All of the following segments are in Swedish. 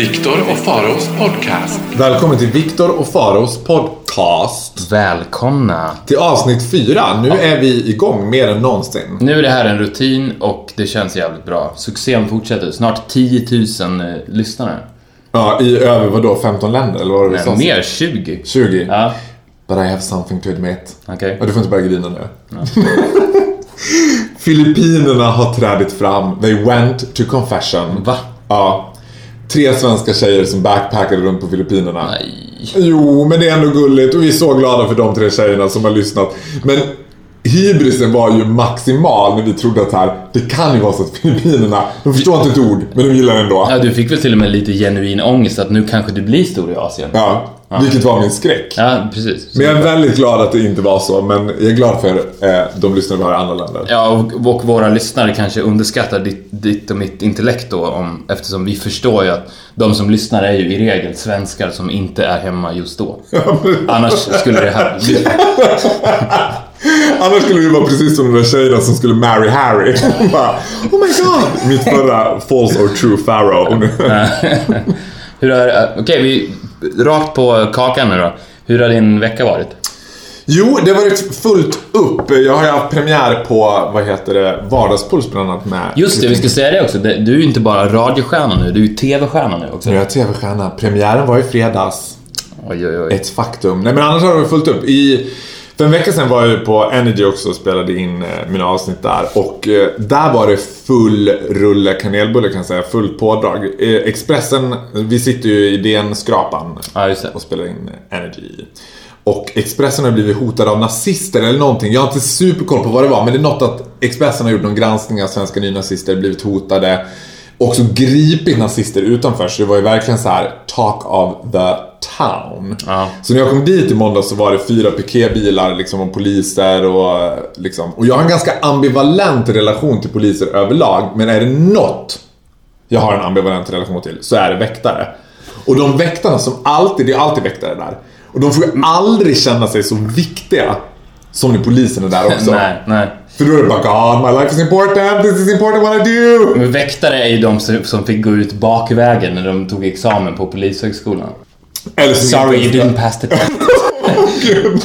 Viktor och Faraos podcast. Välkommen till Viktor och Faros podcast. Välkomna! Till avsnitt fyra. Nu är vi igång mer än någonsin. Nu är det här en rutin och det känns jävligt bra. Succén fortsätter. Snart 10 000 eh, lyssnare. Ja, i över vadå, 15 länder eller vad var det vi sa? Nej, mer 20. 20? Ja, But I have something to admit. okej. Ja, du får inte börja grina nu. Filippinerna har trädit fram. They went to confession. Va? Ja. Tre svenska tjejer som backpackade runt på Filippinerna. Nej. Jo, men det är ändå gulligt och vi är så glada för de tre tjejerna som har lyssnat. Men hybrisen var ju maximal när vi trodde att här, det kan ju vara så att Filippinerna, de förstår inte ett ord, men de gillar det ändå. Ja, du fick väl till och med lite genuin ångest att nu kanske du blir stor i Asien. Ja, vilket var min skräck. Ja, precis. Men jag är väldigt glad att det inte var så, men jag är glad för eh, de lyssnare vi har i andra länder. Ja, och, och våra lyssnare kanske underskattar ditt, ditt och mitt intellekt då om, eftersom vi förstår ju att de som lyssnar är ju i regel svenskar som inte är hemma just då. Annars skulle det här... Annars skulle det vara precis som de där tjejerna som skulle marry Harry. Bara, oh my god! Mitt förra false or true pharaoh. Hur har... Okej, vi... Rakt på kakan nu då. Hur har din vecka varit? Jo, det har varit fullt upp. Jag har ju haft premiär på, vad heter det, Vardagspuls bland annat med... Just det, vi ska säga det också. Du är ju inte bara radiostjärna nu, du är ju TV-stjärna nu också. Jag är TV-stjärna. Premiären var i fredags. Oj, oj, oj. Ett faktum. Nej men annars har det varit fullt upp. I, för en vecka sedan var jag på Energy också och spelade in eh, mina avsnitt där. Och eh, där var det full rulle kanelbulle kan jag säga. Fullt pådrag. Eh, Expressen, vi sitter ju i DN-skrapan Ja, och spelar in Energy. Och Expressen har blivit hotad av nazister eller någonting. Jag har inte superkoll på vad det var. Men det är något att Expressen har gjort någon granskning av svenska nynazister, blivit hotade. Också gripit nazister utanför. Så det var ju verkligen så här talk of the town. Ja. Så när jag kom dit i måndag så var det fyra piketbilar liksom, och poliser och liksom. Och jag har en ganska ambivalent relation till poliser överlag. Men är det något jag har en ambivalent relation till så är det väktare. Och de väktarna som alltid, det är alltid väktare där. Och de får ju aldrig känna sig så viktiga som när polisen är där också. Nej, nej. För då är det bara God, my life is important, this is important what I do. Men väktare är ju de som som fick gå ut bakvägen när de tog examen på polishögskolan. Eller Sorry you didn't pass the test. Gud.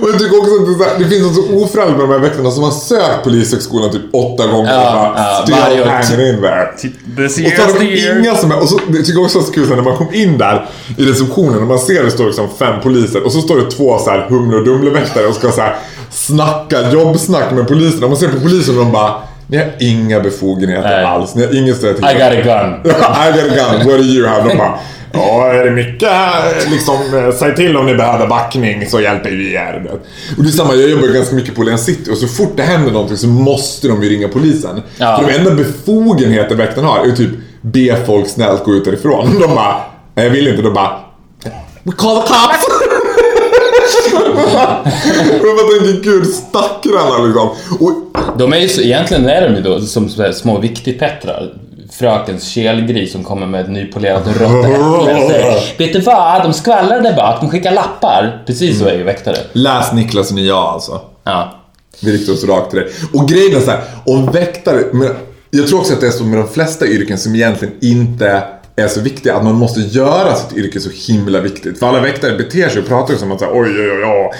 Och jag tycker också att det, är så här, det finns något så oföräldraligt med de här väktarna som har sökt polishögskolan typ åtta gånger Ja, och bara ja, still hanging in there. This Och så har de inga som är, och så, det tycker jag också var så kul när man kom in där i receptionen och man ser det står liksom fem poliser och så står det två så här humle och dumleväktare och ska så här snacka jobbsnack med polisen. Och man ser på polisen och de bara Ni har inga befogenheter Nej. alls. Ni har ingen stöd till. I got a gun. I got a gun. What do you have? De bara Ja, är det mycket liksom, eh, säg till om ni behöver backning så hjälper vi er. Och det är samma, jag jobbar ganska mycket på Åhléns City och så fort det händer någonting så måste de ju ringa polisen. Ja. För de enda befogenheter väktarna har är typ be folk snällt gå ut därifrån. De bara, "Nej, jag vill inte. De bara, we call the cops. jag bara tänker, gud stackarna liksom. Och De är ju så, egentligen är de ju då som små viktigpettrar. Frökens kelgris som kommer med ett nypolerat säger Vet du vad? De skvallrar där bak, de skickar lappar. Precis så är ju väktare. läs Niklas och jag alltså. Ja. Vi riktar oss rakt till dig. Och grejen är så här, om väktare, men jag tror också att det är så med de flesta yrken som egentligen inte är så viktiga, att man måste göra sitt yrke så himla viktigt. För alla väktare beter sig och pratar ju som att säga, oj, oj, oj, oj,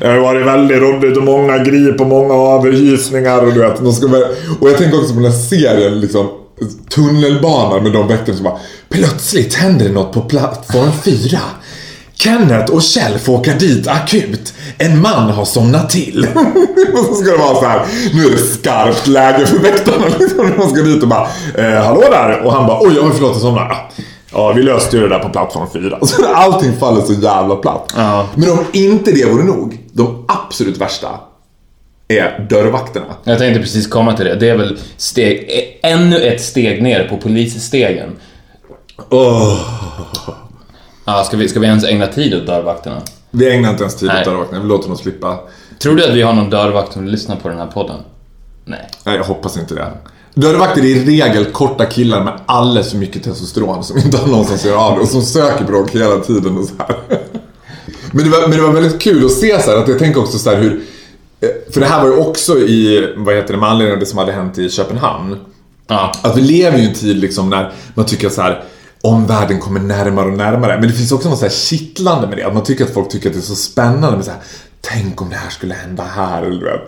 det har varit väldigt roligt och många grip och många avhysningar och du vet. De ska väl, och jag tänker också på den här serien, liksom, tunnelbanan med de väktarna som bara, plötsligt händer det något på plattform 4. Kenneth och Kjell får åka dit akut. En man har somnat till. och så ska det vara så här. Nu är det skarpt läge för väktarna. Liksom. Man ska dit och bara, eh, hallå där. Och han bara, oj, oj förlåt jag somnade. Ja, vi löste ju det där på plattform 4. Alltså, allting faller så jävla platt. Ja. Men om inte det vore nog. De absolut värsta är dörrvakterna. Jag tänkte precis komma till det. Det är väl steg, ännu ett steg ner på polisstegen. Åh. Ja, ska vi, ska vi ens ägna tid åt dörrvakterna? Vi ägnar inte ens tid Nej. åt dörrvakterna, vi låter dem slippa. Tror du att vi har någon dörrvakt som lyssnar på den här podden? Nej. Nej, jag hoppas inte det. Dörrvakter är i regel korta killar med alldeles för mycket testosteron som inte har någonstans att göra av det och som söker bråk hela tiden och så här. Men det var, men det var väldigt kul att se så här, att jag tänker också så här hur... För det här var ju också i, vad heter det, med anledning av det som hade hänt i Köpenhamn. Ja. Att vi lever ju i en tid liksom när man tycker så här omvärlden kommer närmare och närmare. Men det finns också något så här kittlande med det. Att man tycker att folk tycker att det är så spännande med så här, Tänk om det här skulle hända här, eller vet.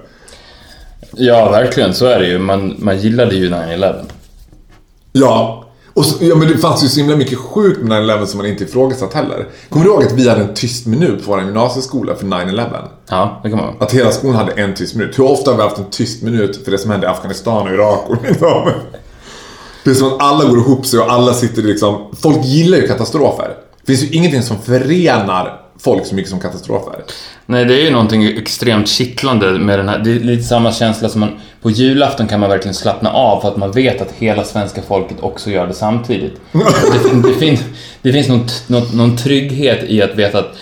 Ja, verkligen. Så är det ju. Man, man gillade ju 9-11. Ja. Och så, ja, men det fanns ju så himla mycket sjukt med 9-11 som man inte ifrågasatt heller. Kommer du ihåg att vi hade en tyst minut på vår gymnasieskola för 9-11? Ja, det kan man Att hela skolan hade en tyst minut. Hur ofta har vi haft en tyst minut för det som hände i Afghanistan och Irak och liksom. Det är som att alla går ihop sig och alla sitter liksom... Folk gillar ju katastrofer. Det finns ju ingenting som förenar folk så mycket som katastrofer. Nej, det är ju någonting extremt kittlande med den här. Det är lite samma känsla som man... På julafton kan man verkligen slappna av för att man vet att hela svenska folket också gör det samtidigt. Det, det, finns, det finns någon, någon, någon trygghet i att veta att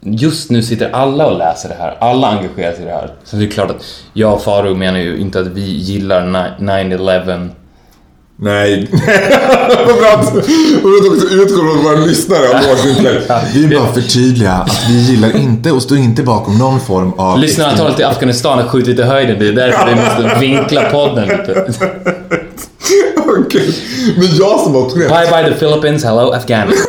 just nu sitter alla och läser det här. Alla engagerar sig i det här. Så det är klart att jag och Faro menar ju inte att vi gillar ni- 9-11 Nej. Vad bra att också utgår från våra lyssnare av inlägg. Vi vill bara förtydliga att vi gillar inte och står inte bakom någon form av... Lyssnarantalet i Afghanistan har skjutit i höjden. Det är därför vi måste vinkla podden lite. Okej. Men jag som har Tourette, Bye bye the Philippines, hello Afghanistan.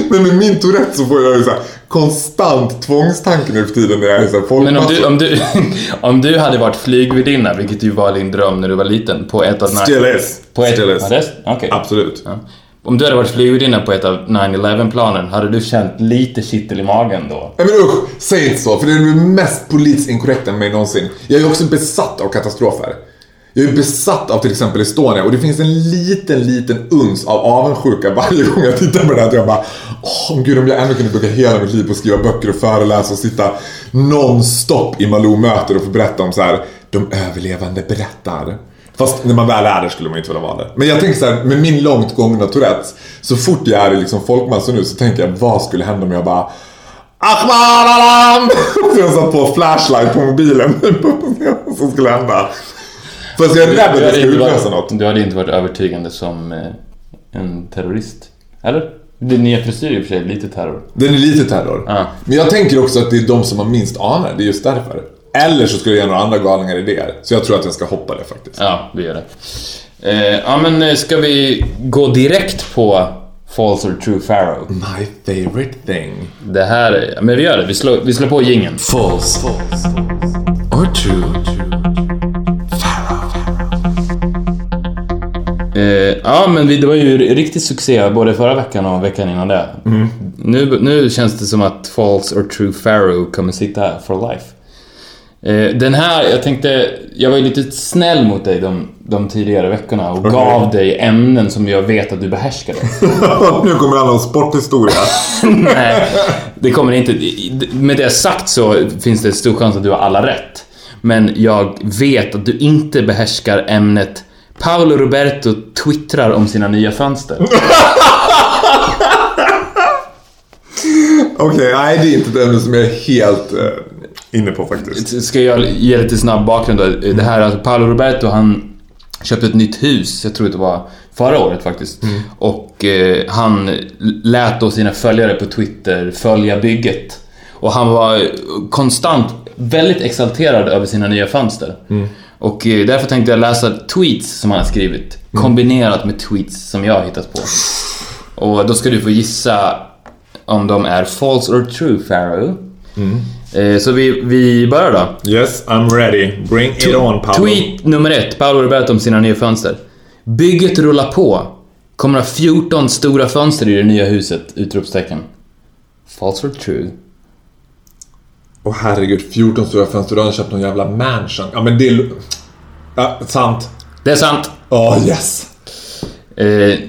men med min Tourette så får jag ju så här konstant tvångstanke nu för tiden när jag är så här Men om du, om, du, om du hade varit flygvärdinna, vilket ju var din dröm när du var liten, på ett av... Still is. På ett, Still is. Okej. Absolut. Ja. Om du hade varit flygvärdinna på ett av 9-11-planen, hade du känt lite kittel i magen då? Nej men usch, säg inte så för det är det mest politiskt inkorrekta med mig någonsin. Jag är också besatt av katastrofer. Jag är besatt av till exempel Estonia och det finns en liten, liten uns av avundsjuka varje gång jag tittar på det här. Jag bara, åh gud om jag ändå kunde bruka hela mitt liv på att skriva böcker och föreläsa och sitta nonstop i Malou-möten och få berätta om så här, de överlevande berättar. Fast när man väl är där skulle man inte vilja vara det. Men jag tänker så här, med min långt gångna Tourettes, så fort jag är i liksom folkmassor nu så tänker jag, vad skulle hända om jag bara Akbar alarm! Så jag satt på flashlight på mobilen. Vad skulle hända. Fast jag är rädd att det hade, ska utlösa något. du hade inte varit övertygande som eh, en terrorist. Eller? Din nya frisyr är i och för sig lite terror. Den är lite terror. Ja. Men jag tänker också att det är de som har minst anar. Det är just därför. Eller så skulle jag ge några andra galningar idéer. Så jag tror att jag ska hoppa det faktiskt. Ja, vi gör det. Eh, ja, men eh, ska vi gå direkt på False or True Pharaoh? My favorite thing. Det här... är- Men vi gör det. Vi slår, vi slår på jingeln. False. Or true. Eh, ja, men vi, det var ju riktig succé både förra veckan och veckan innan det. Nu, nu känns det som att False or True Pharaoh kommer sitta här for life. Eh, den här, jag tänkte, jag var ju lite snäll mot dig de, de tidigare veckorna och gav dig ämnen som jag vet att du behärskade. nu kommer det handla om sporthistoria. Nej, det kommer inte. Med det sagt så finns det stor chans att du har alla rätt. Men jag vet att du inte behärskar ämnet Paolo Roberto twittrar om sina nya fönster. Okej, nej det är inte ett ämne som jag är helt eh, inne på faktiskt. Ska jag ge lite snabb bakgrund då? Det här, alltså Paolo Roberto han köpte ett nytt hus, jag tror det var förra året faktiskt. Och eh, han lät då sina följare på Twitter följa bygget. Och han var konstant väldigt exalterad över sina nya fönster. Och eh, därför tänkte jag läsa tweets som han har skrivit. Kombinerat med tweets som jag har hittat på. Och då ska du få gissa om de är false or true, Pharaoh. Eh, så vi, vi börjar då. Yes, I'm ready. Bring it on Paolo. Tweet nummer ett. Paolo Roberto om sina nya fönster. Bygget rullar på. Kommer ha 14 stora fönster i det nya huset! Utropstecken. False or true? Åh herregud, 14 stora fönster. Du har köpt någon jävla mansion. Ja men det är... Ja, sant. Det är sant. Åh yes. Eh,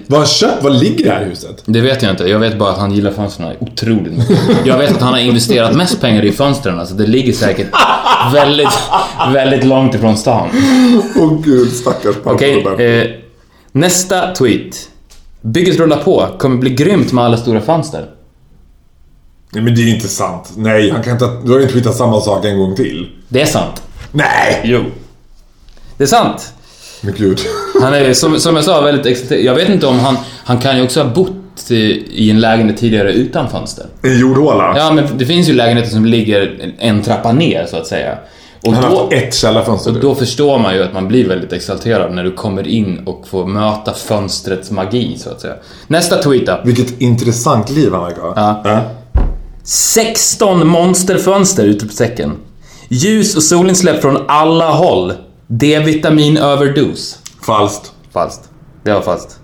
Vad har han köpt? Vad ligger det här huset? det vet jag inte. Jag vet bara att han gillar fönstren otroligt mycket. Jag vet att han har investerat mest pengar i fönstren. Alltså det ligger säkert väldigt, väldigt långt ifrån stan. Åh gud, stackars pappa. Okej, eh, nästa tweet. Bygget rullar på. Kommer bli grymt med alla stora fönster. Nej men det är inte sant. Nej, han kan inte... Du har ju tweetat samma sak en gång till. Det är sant. Nej! Jo. Det är sant. Men gud. Han är som, som jag sa väldigt exalterad. Jag vet inte om han... Han kan ju också ha bott i, en lägenhet tidigare utan fönster. En jordhåla. Ja, men det finns ju lägenheter som ligger en trappa ner så att säga. Och Han har då, haft ett källarfönster och då förstår man ju att man blir väldigt exalterad när du kommer in och får möta fönstrets magi så att säga. Nästa tweet då. Vilket intressant liv han verkar ha. Ja. 16 monsterfönster! Utropstecken. Ljus och solinsläpp från alla håll. D-vitamin överdos. Falskt. Falskt. Det var falskt.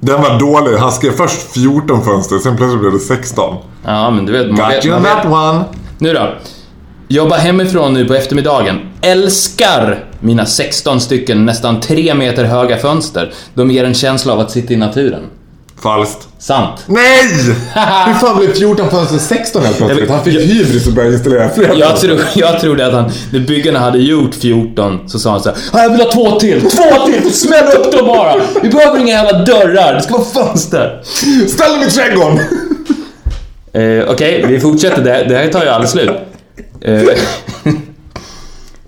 Den var dålig. Han skrev först 14 fönster, sen plötsligt blev det 16. Ja, men du vet... Man vet, Got you man on vet. that one. Nu då. Jobba hemifrån nu på eftermiddagen. Älskar mina 16 stycken nästan 3 meter höga fönster. De ger en känsla av att sitta i naturen. Falskt. Sant. Nej! Hur fan blev 14 fönster 16 helt plötsligt? Han fick hybris och började installera fler Jag, fönster. tro, jag trodde att han, när byggarna hade gjort 14 så sa han så här, "Ja, jag vill ha två till, två till, smäll upp dem bara! Vi behöver inga jävla dörrar, det ska vara fönster! Ställ dem i trädgården! Eh, Okej, vi fortsätter, det, det här tar ju aldrig slut. Eh,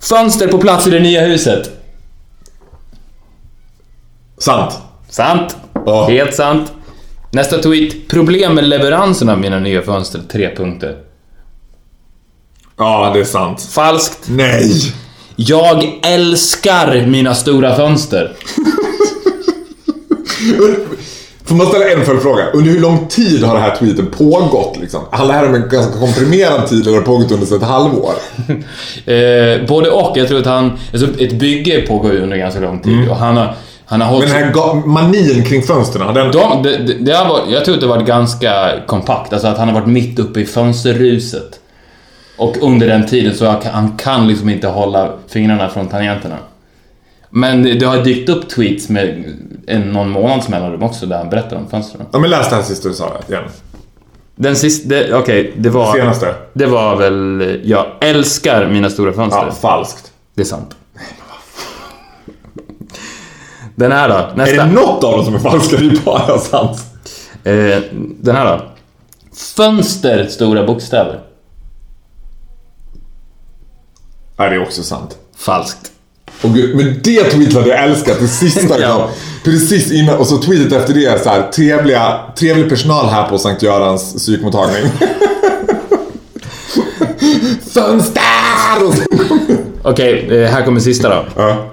fönster på plats i det nya huset. Sant. Sant. Ja. Helt sant. Nästa tweet. Problem med leveransen av mina nya fönster. Tre punkter. Ja, det är sant. Falskt. Nej! Jag älskar mina stora fönster. Får man ställa en följdfråga? Under hur lång tid har det här tweeten pågått? Liksom? Det här om en ganska komprimerad tid eller har pågått under ett halvår? Eh, både och. Jag tror att han... Alltså ett bygge pågår ju under ganska lång tid och han har... Han har hållit... Men den här manin kring fönstren, har den... De, det, det, det har varit, jag tror att det har varit ganska kompakt, alltså att han har varit mitt uppe i fönsterruset. Och under den tiden så han, han kan liksom inte hålla fingrarna från tangenterna. Men det, det har dykt upp tweets med en, någon månads mellanrum också där han berättar om fönstren. Ja, men läs här sista du sa igen. Den sista, okej, det var... Senaste. Det var väl, jag älskar mina stora fönster. Ja, falskt. Det är sant. Den här då, Är nästa. det något av dem som är falska? Det är bara sant. Eh, den här då. Fönster, stora bokstäver. Nej, det är också sant. Falskt. Och gud, men det tweetet hade jag älskat det sista Ja. gången. Precis innan, och så tweetet efter det är så här, trevliga, trevlig personal här på Sankt Görans psykmottagning. Fönster! Okej, eh, här kommer sista då. ja.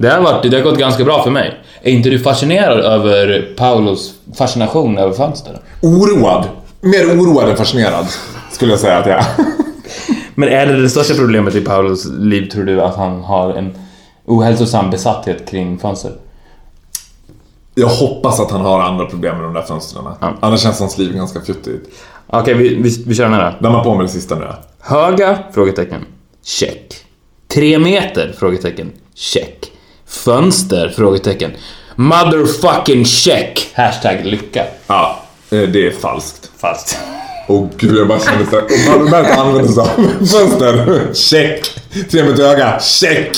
Det har, varit, det har gått ganska bra för mig. Är inte du fascinerad över Paulos fascination över fönster? Oroad. Mer oroad än fascinerad. Skulle jag säga att jag är. Men är det det största problemet i Paulos liv, tror du, att han har en ohälsosam besatthet kring fönster? Jag hoppas att han har andra problem med de där fönstren. Ja. Annars känns hans liv ganska fjuttigt. Okej, vi, vi, vi kör den här då. Damma på med det sista nu. Höga? Frågetecken. Check. Tre meter? Frågetecken. Check. Fönster? Frågetecken. Motherfucking check! Hashtag lycka. Ja, eh, det är falskt. Falskt. Åh gud, jag bara kände såhär. Om man börjat använda sig av fönster. Check. Tre meter öga. Check.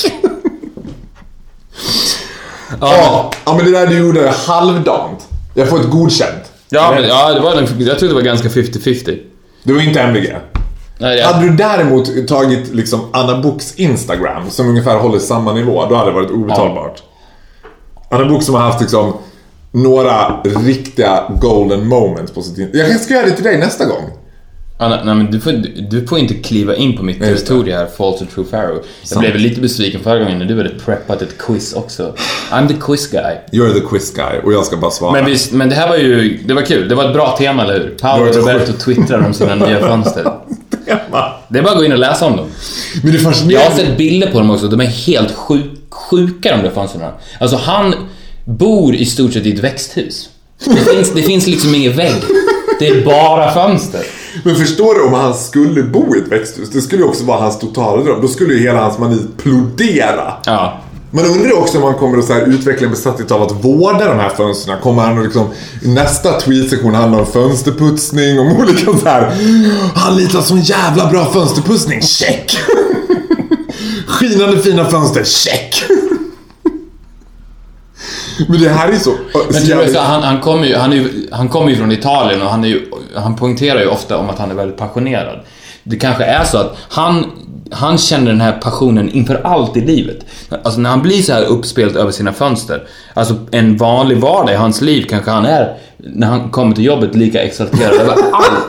Ja, ja, men det där du gjorde halvdant. Jag får ett godkänt. Ja, men, ja det var jag tror det var ganska 50-50. Det var inte MVG. Nej, det, Hade du däremot tagit liksom Anna Boks Instagram som ungefär håller samma nivå, då hade det varit obetalbart. Anna Bok som har haft liksom några riktiga golden moments på sitt in- Jag ska göra det till dig nästa gång. Ja, nej, men du får, du får inte kliva in på mitt territorium här, False or True Pharaoh. Jag Sant. blev lite besviken förra gången när du hade preppat ett quiz också. I'm the quiz guy. You're the quiz guy och jag ska bara svara. Men visst, men det här var ju, det var kul. Det var ett bra tema, eller hur? Paolo Roberto twittrar om sina nya fönster. Det är bara att gå in och läsa om dem. Men det Jag har fascinerande... sett bilder på dem också, de är helt sjuk, sjuka de där fönstren. Alltså han bor i stort sett i ett växthus. Det finns, det finns liksom ingen vägg. Det är bara fönster. Men förstår du om han skulle bo i ett växthus? Det skulle ju också vara hans totala dröm. Då skulle ju hela hans mani plodera. Ja. Man undrar också om han kommer att så här utveckla en besatthet av att vårda de här fönstren. Kommer han att liksom, nästa tweetsektion handlar om fönsterputsning, om olika så här. Han litar sån jävla bra fönsterputsning, check! Skinande fina fönster, check! Men det här är så... Men så så han, han kommer ju, han, är ju, han kommer ju från Italien och han, är ju, han poängterar ju ofta om att han är väldigt passionerad. Det kanske är så att han, han känner den här passionen inför allt i livet. Alltså när han blir så här uppspelt över sina fönster. Alltså en vanlig vardag i hans liv kanske han är, när han kommer till jobbet, lika exalterad över allt.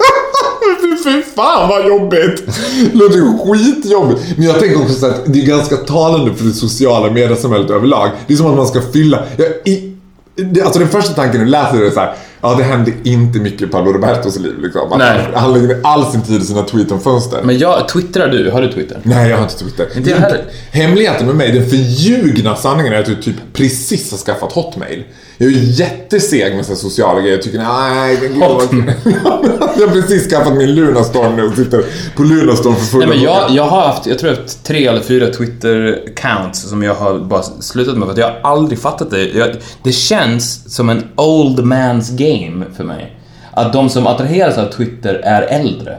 Fy fan vad jobbigt! Det låter skitjobbigt. Men jag tänker också så att det är ganska talande för det sociala mediesamhället överlag. Det är som att man ska fylla... Jag, i, det, alltså den första tanken när du läser det är så här. Ja, det hände inte mycket i Paolo Robertos liv liksom. Nej. Han, lägger all sin tid i sina tweet om fönster. Men jag, twittrar du? Har du Twitter? Nej, jag har inte Twitter. Inte jag heller. Hemligheten med mig, den förljugna sanningen är att jag typ precis har skaffat Hotmail. Jag är jätteseg med så sociala grejer. Jag tycker nej, den vad Jag har precis skaffat min Lunarstorm nu och sitter på Lunarstorm för fulla Nej, men jag, jag har haft, jag tror jag har haft tre eller fyra Twitter-accounts som jag har bara slutat med för att jag har aldrig fattat det. Jag, det känns som en old man's game för mig. Att de som attraheras av Twitter är äldre.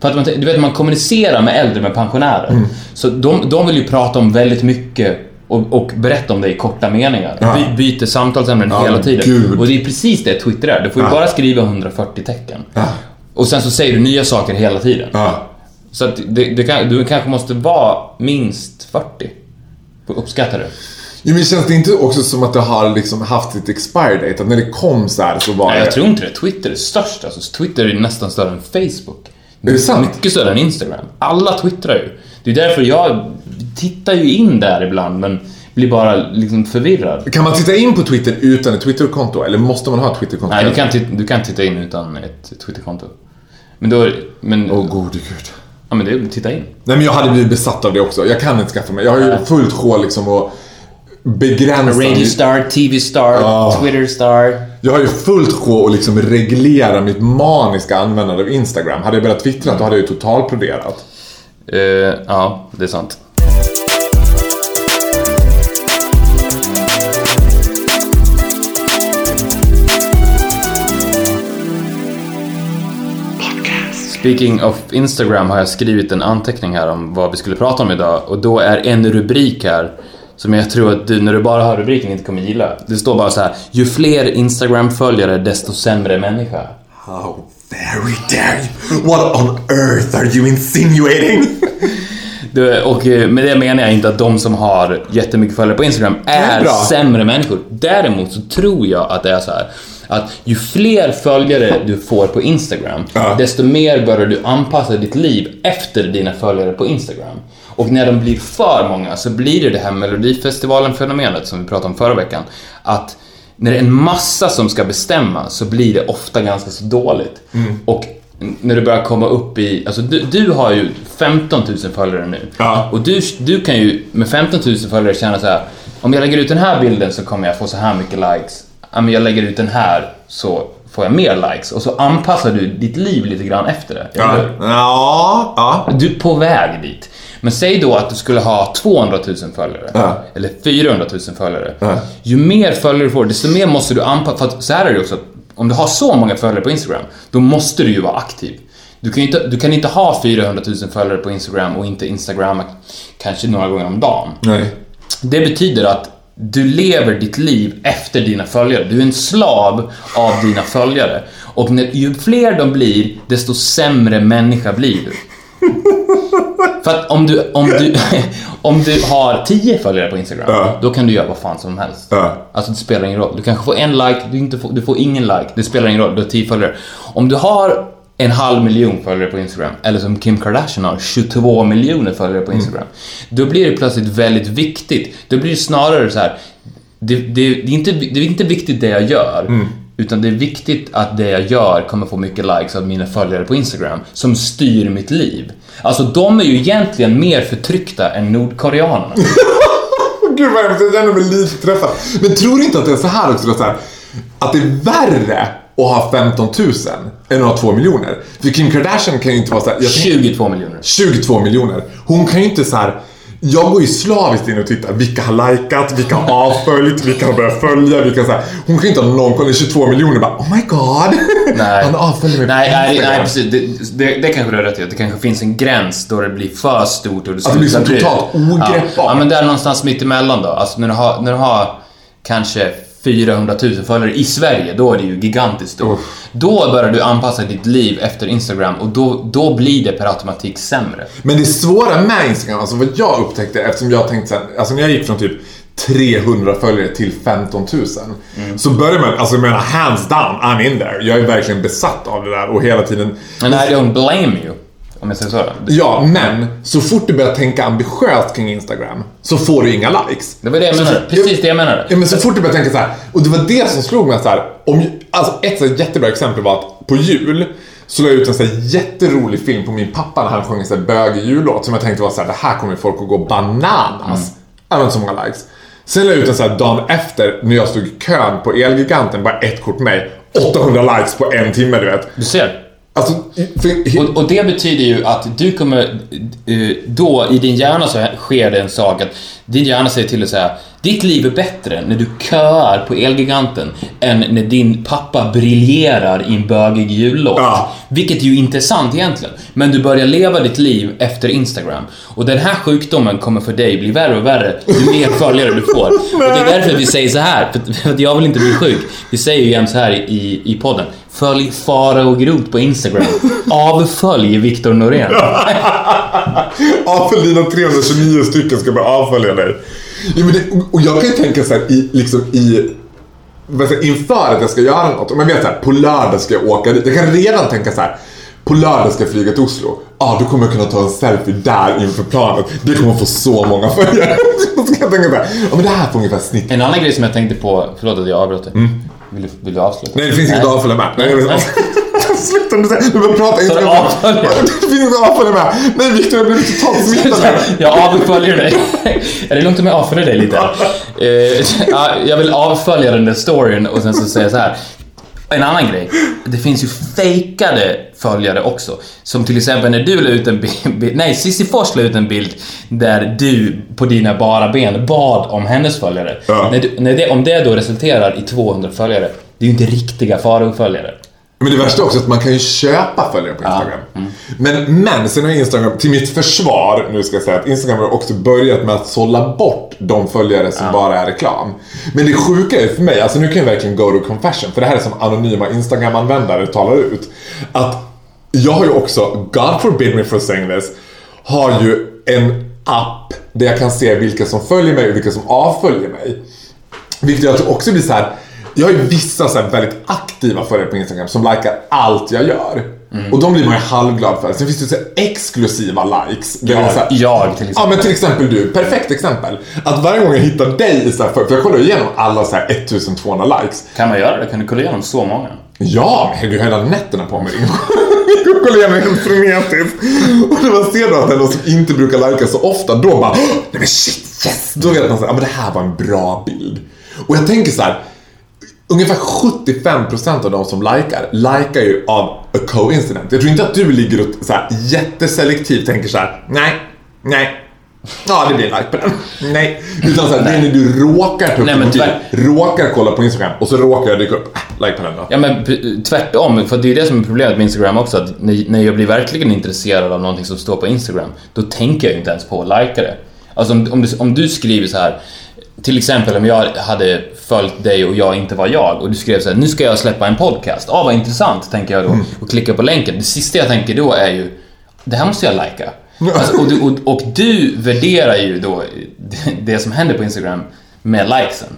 För att man, du vet, man kommunicerar med äldre, med pensionärer. Mm. Så de, de vill ju prata om väldigt mycket och, och berätta om det i korta meningar. Ja. By, byter samtalsämnen Ja, hela tiden. gud. Och det är precis det Twitter är. Du får ju Ja. bara skriva 140 tecken. Ja. Och sen så säger du nya saker hela tiden. Ja. Så att det, det kan, du kanske måste vara minst 40. Uppskattar du? Jo, men känns det inte också som att det har liksom haft sitt expire date? Att när det kom så här så var Nej, det... jag tror inte det. Twitter är störst. Alltså, Twitter är nästan större än Facebook. Är det sant? Mycket större än Instagram. Alla twittrar ju. Det är därför jag tittar ju in där ibland, men blir bara liksom förvirrad. Kan man titta in på Twitter utan ett Twitterkonto? Eller måste man ha ett Twitterkonto? Nej, du kan, titta, du kan titta in utan ett Twitterkonto. Men då... Men, Åh gode gud. ja, men det är titta in. Nej men jag hade blivit besatt av det också. Jag kan inte skaffa mig. Jag har ju fullt sjå liksom och begränsa... Radio Star, TV Star, Ja. Twitter Star. Jag har ju fullt sjå att liksom reglera mitt maniska användande av Instagram. Hade jag börjat twittra då hade jag ju totalploderat. Eh, ja, det är sant. Speaking of Instagram har jag skrivit en anteckning här om vad vi skulle prata om idag och då är en rubrik här som jag tror att du när du bara hör rubriken inte kommer gilla. Det står bara så här: Ju fler Instagram-följare desto sämre människa. How very dare you? What on earth are you insinuating? Det- Och eh, med det menar jag inte att de som har jättemycket följare på Instagram är bra. sämre människor. Däremot så tror jag att det är så här att ju fler följare du får på Instagram, Ja. desto mer börjar du anpassa ditt liv efter dina följare på Instagram. Och när de blir för många så blir det det här Melodifestivalen-fenomenet som vi pratade om förra veckan. Att när det är en massa som ska bestämma så blir det ofta ganska så dåligt. Mm. Och när du börjar komma upp i, alltså du, du har ju 15 000 följare nu. Ja. Och du, du kan ju med 15 000 följare känna så här. om jag lägger ut den här bilden så kommer jag få så här mycket likes. Men jag lägger ut den här så får jag mer likes. Och så anpassar du ditt liv lite grann efter det. ja. eller hur? ja, ja. Du är på väg dit. Men säg då att du skulle ha 200 000 följare. Ja. Eller 400 000 följare. Ja. Ju mer följare du får, desto mer måste du anpassa. För att så här är det också. Om du har så många följare på Instagram, då måste du ju vara aktiv. Du kan, inte, du kan inte ha 400 000 följare på Instagram och inte instagramma kanske några gånger om dagen. Nej. Det betyder att du lever ditt liv efter dina följare. Du är en slav av dina följare. Och när, ju fler de blir, desto sämre människa blir du. För att om du, om du, om du har 10 följare på Instagram, Ja. då kan du göra vad fan som helst. Ja. Alltså det spelar ingen roll. Du kanske får en like, du, inte får, du får ingen like. Det spelar ingen roll, du har 10 följare. Om du har en halv miljon följare på Instagram, eller som Kim Kardashian har, 22 miljoner följare på Instagram. Då blir det plötsligt väldigt viktigt. Då blir det snarare så här. Det, det, det, är, inte, det är inte viktigt det jag gör, utan det är viktigt att det jag gör kommer få mycket likes av mina följare på Instagram, som styr mitt liv. Alltså, de är ju egentligen mer förtryckta än nordkoreanerna. Gud vad hemskt, jag känner mig lite träffad. Men tror du inte att det är så här också? Så här, att det är värre att ha 15 000 än att ha 2 miljoner? För Kim Kardashian kan ju inte vara så här, jag tänker- 22 miljoner. 22 miljoner. Hon kan ju inte så här Jag går ju slaviskt in och tittar. Vilka har likat, vilka har avföljt, vilka har börjat följa, vilka så här. Hon kan inte ha någon koll. Det är 22 miljoner bara oh my god. Nej. Han avföljer mig på nej, nej, nej, precis. Det, det, det kanske du har rätt i. Det kanske finns en gräns då det blir för stort. Och det, Att det blir som totalt ogreppbart. Ja, ja, men där någonstans mitt emellan då. Alltså när du har, när du har kanske 400 000 följare i Sverige, då är det ju gigantiskt stort. Då börjar du anpassa ditt liv efter Instagram och då, då blir det per automatik sämre. Men det svåra med Instagram, alltså vad jag upptäckte eftersom jag tänkte sen, alltså när jag gick från typ 300 följare till 15 000. Mm. Så började man, alltså jag menar hands down, I'm in there. Jag är verkligen besatt av det där och hela tiden Men I don't blame you, om jag säger så. Ja, men så fort du börjar tänka ambitiöst kring Instagram så får du inga likes. Det var det jag menade. Precis det jag menade. Ja, men så fort du börjar tänka så här, och det var det som slog mig så här, om, alltså ett så här jättebra exempel var att på jul så la jag ut en så här jätterolig film på min pappa när han sjöng en så här bögig jullåt som jag tänkte var så här, det här kommer folk att gå bananas. Hade inte så många likes. Sen la jag ut en så här dagen efter när jag stod i kön på Elgiganten, bara ett kort med mig. 800 likes på en timme, du vet. Du ser. Alltså, för, Och, och det betyder ju att du kommer, eh, då i din hjärna så sker det en sak att din hjärna säger till dig så här, ditt liv är bättre när du köar på Elgiganten än när din pappa briljerar i en bögig jullåt. Ja. Vilket ju är sant egentligen. Men du börjar leva ditt liv efter Instagram. Och den här sjukdomen kommer för dig bli värre och värre ju mer följare du får. Och det är därför vi säger så här, för- att jag vill inte bli sjuk. Vi säger ju jämt så här i, i podden. Följ Farao Groth på Instagram. Avfölj Viktor Norén. Avfölj dina 329 stycken ska bara avfölja dig. Ja, men det, och jag kan ju tänka så här i, liksom i inför att jag ska göra något. Om jag vet så här, på lördag ska jag åka dit. Jag kan redan tänka så här. På lördag ska jag flyga till Oslo. Ja, ah, då kommer jag kunna ta en selfie där inför planet. Det kommer få så många följare. Då ska jag tänka så här. Ja, men det här får ungefär snitt. En annan grej som jag tänkte på, förlåt att jag avbröt dig. Vill, du, vill du avsluta? Nej, det finns inget att avfölja med. Nej. Sluta nu. Du börjar prata inte. Det finns inget avfölja med. Nej, Viktor, jag blir totalt smittad här. Jag avföljer dig. Är det lugnt om jag avföljer dig lite? Eh, ja, jag vill avfölja den där storyn och sen så säga så här. En annan grej. Det finns ju fejkade följare också. Som till exempel när du la ut en bild, nej Cissi Fors la ut en bild där du på dina bara ben bad om hennes följare. Ja. När du, när det, om det då resulterar i 200 följare, det är ju inte riktiga Farao-följare. Men det värsta är också att man kan ju köpa följare på Instagram. Men, men sen har Instagram, till mitt försvar, nu ska jag säga att Instagram har också börjat med att sålla bort de följare som bara är reklam. Men det sjuka är för mig, alltså nu kan jag verkligen go to confession, för det här är som anonyma Instagram-användare talar ut. Att jag har ju också, God forbid me for saying this, har ju en app där jag kan se vilka som följer mig och vilka som avföljer mig. Vilket det också blir så här. Jag har ju vissa så väldigt aktiva följare på Instagram som likar allt jag gör. Och de blir man ju halvglad för. Sen finns det så exklusiva likes. där det så här, Jag till exempel. Ja men till exempel du, perfekt exempel. Att varje gång jag hittar dig i så här, för för jag kollar igenom alla så här 1200 likes. Kan man göra det? Kan du kolla igenom så många? Ja, men jag hela nätterna på mig. Jag kollar igenom helt frenetiskt. Och när man ser då att det är någon som inte brukar lika så ofta, då bara "Åh, nej men shit, yes! Då vet man så här, ja men det här var en bra bild. Och jag tänker så här. Ungefär 75% av de som likar, likar ju av a coincidence. Jag tror inte att du ligger och så här, jätteselektivt tänker så här: nej, nej, ja det blir en like på den. Nej. Utan så här, det är när du råkar ta upp Nej, en men tyvärr. råkar kolla på Instagram och så råkar jag dyka upp, äh, like på den då. Ja men tvärtom, för det är det som är problemet med Instagram också, att när när jag blir verkligen intresserad av någonting som står på Instagram, då tänker jag inte ens på att likea det. Alltså om, om, du, om du skriver så här, till exempel om jag hade följt dig och jag inte var jag och du skrev så här, nu ska jag släppa en podcast. Ah vad intressant, tänker jag då och klickar på länken. Det sista jag tänker då är ju, det här måste jag likea. Alltså, och, du, och, och du värderar ju då det, som händer på Instagram med likesen.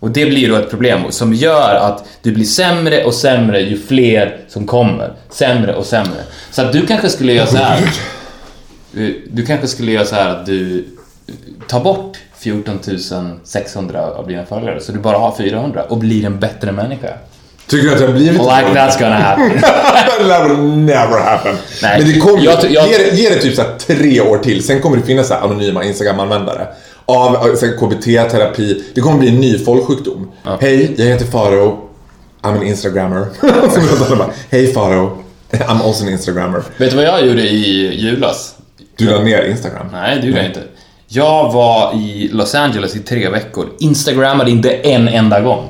Och det blir då ett problem som gör att du blir sämre och sämre ju fler som kommer. Sämre och sämre. Så att du kanske skulle göra så här. Du kanske skulle göra så här att du tar bort 14 600 av dina följare så du bara har 400 och blir en bättre människa. Tycker du att jag har blivit Like that's gonna happen. That will never happen. Nej, Men det kommer jag- jag- ge, det- ge det typ så tre år till, sen kommer det finnas så anonyma Instagram-användare. Av så här KBT-terapi. Det kommer bli en ny folksjukdom. Hej, jag heter Faro. I'm an Instagrammer. Hej Faro. I'm also an Instagrammer. Vet du vad jag gjorde i julas? Du la ner Instagram. Nej, det gjorde jag inte. Jag var i Los Angeles i tre veckor. Instagrammade inte en enda gång.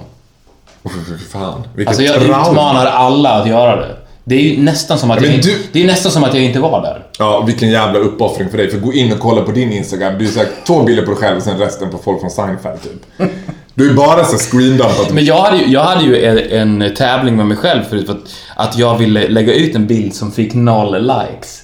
Oh, fan. Alltså jag trauma. utmanar alla att göra det. Det är ju nästan som att, Ja, jag, du- det är nästan som att jag inte var där. Ja, vilken jävla uppoffring för dig. För gå in och kolla på din Instagram. Du är såhär, två bilder på dig själv och sen resten på folk från Seinfeld typ. Du är bara så screendumpat. Men jag hade ju, jag hade ju en, en tävling med mig själv förut för att, att jag ville lägga ut en bild som fick noll likes.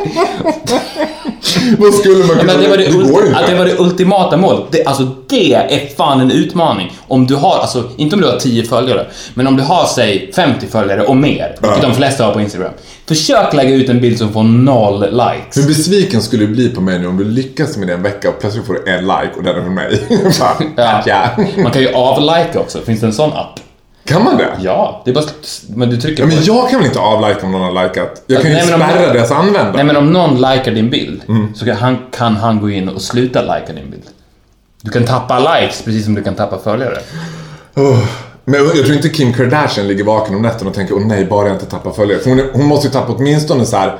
Vad skulle man Ja, kunna... men det, var det, går ju ulti- inte. det var det ultimata målet. Det, alltså det är fan en utmaning. Om du har, alltså inte om du har 10 följare, men om du har säg 50 följare och mer, vilket Ja. de flesta har på Instagram. Försök lägga ut en bild som får noll likes. Hur besviken skulle du bli på mig nu om du lyckas med det en vecka och plötsligt får du en like och den är från mig? Fan, Ja. ja. Man kan ju avlika också, finns det en sån app? Kan man det? Ja, det är bara men du trycker Ja, på men det. jag kan väl inte avlika om någon har likat? Jag kan ju Nej, men om- spärra deras användare. Nej men om någon likar din bild, Mm. så kan han, kan han gå in och sluta lika din bild. Du kan tappa likes precis som du kan tappa följare. Oh. Men jag tror inte Kim Kardashian ligger vaken om nätterna och tänker åh nej, bara jag inte tappar följare. För hon, hon måste ju tappa åtminstone så här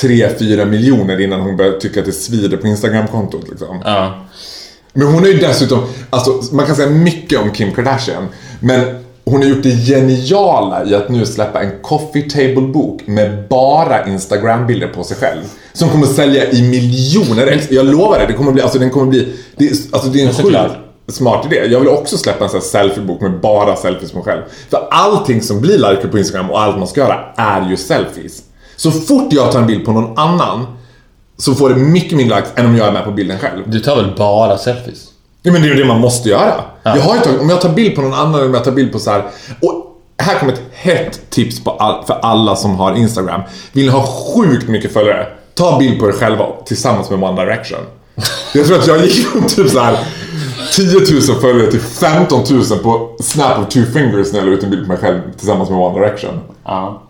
3-4 miljoner innan hon börjar tycka att det svider på Instagram-kontot liksom. Ja. Men hon är ju dessutom, alltså man kan säga mycket om Kim Kardashian. Men hon har gjort det geniala i att nu släppa en coffee table-bok med bara Instagram-bilder på sig själv. Som kommer att sälja i miljoner. Jag lovar det, det kommer bli, alltså den kommer bli, det, är- alltså det är en sjukt smart idé. Jag vill också släppa en sån här selfiebok med bara selfies på mig själv. För allting som blir likar på Instagram och allt man ska göra är ju selfies. Så fort jag tar en bild på någon annan så får det mycket mindre likes än om jag är med på bilden själv. Du tar väl bara selfies? Ja, men det är ju det man måste göra. Jag har tagit, om jag tar bild på någon annan eller om jag tar bild på så här. Och här kommer ett hett tips på all, för alla som har Instagram. Vill ni ha sjukt mycket följare? Ta bild på er själva tillsammans med One Direction. Jag tror att jag gick från typ så här 10 000 följare till 15 000 på Snap of two fingers när jag la ut en bild på mig själv tillsammans med One Direction. Ja.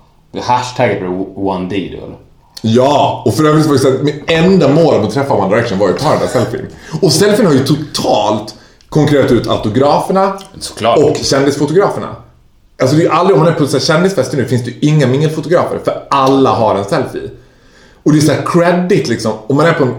Hashtagget blir 1D du eller? Ja, och för övrigt var det så att mitt enda mål med att träffa One Direction var ju att ta den där selfien. Och selfien har ju totalt konkurrerat ut autograferna Såklart. och kändisfotograferna. Alltså det är ju aldrig, om man är på kändisfester nu, finns det ju inga mingelfotografer för alla har en selfie. Och det är så här credit liksom, om man är på en,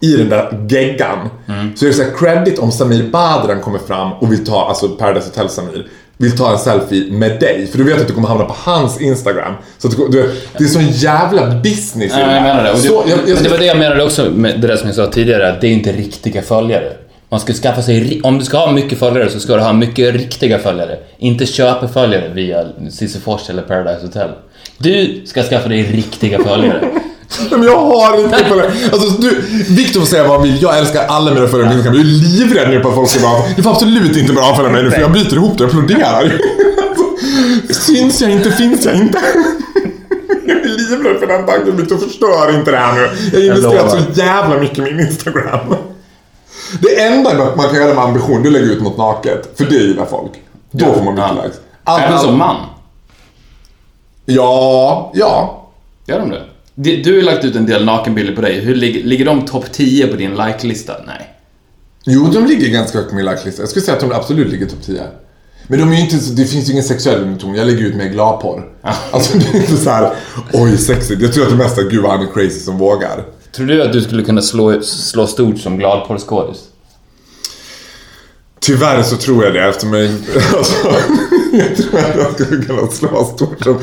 i den där geggan så är det så här credit om Samir Badran kommer fram och vill ta, alltså Paradise Hotel Samir, vill ta en selfie med dig. För du vet att du kommer hamna på hans Instagram. Så att du, du det är sån jävla business i Ja, det jag här. menar det. Och Så, jag, jag, men det var det jag menade också med det där som jag sa tidigare, att det är inte riktiga följare. Man ska skaffa sig, om du ska ha mycket följare så ska du ha mycket riktiga följare. Inte köpeföljare via Sisyfors eller Paradise Hotel. Du ska skaffa dig riktiga följare. Men jag har inte följare. Alltså du, Victor får säga vad han vill. Jag älskar alla mina följare på Instagram. Jag är livrädd nu på att folk ska bara... Du får absolut inte börja avfölja mig nu för jag bryter ihop det och applåderar. Syns jag inte, finns jag inte. Jag är livrädd för den tanken. Victor, förstör inte det här nu. Jag har investerat så jävla mycket i min Instagram. Det enda man kan göra med ambition, det är att lägga ut något naket. För det gillar folk. Då får man mycket Ja. likes. Även som man. Ja, ja. Gör de det? Du- har ju lagt ut en del nakenbilder på dig. Hur ligger, ligger de topp 10 på din like-lista? Nej. Jo, de ligger ganska högt på min like-lista. Jag skulle säga att de absolut ligger topp 10. Men de är inte, det finns ju ingen sexuell underton. Jag lägger ut mer gladporr. Alltså det är inte så här, oj sexigt. Jag tror att det mesta gud vad han är crazy som vågar. Tror du att du skulle kunna slå, slå stort som gladporrskådis? Tyvärr så tror jag det efter mig. Alltså, jag tror att jag skulle kunna slå stort som,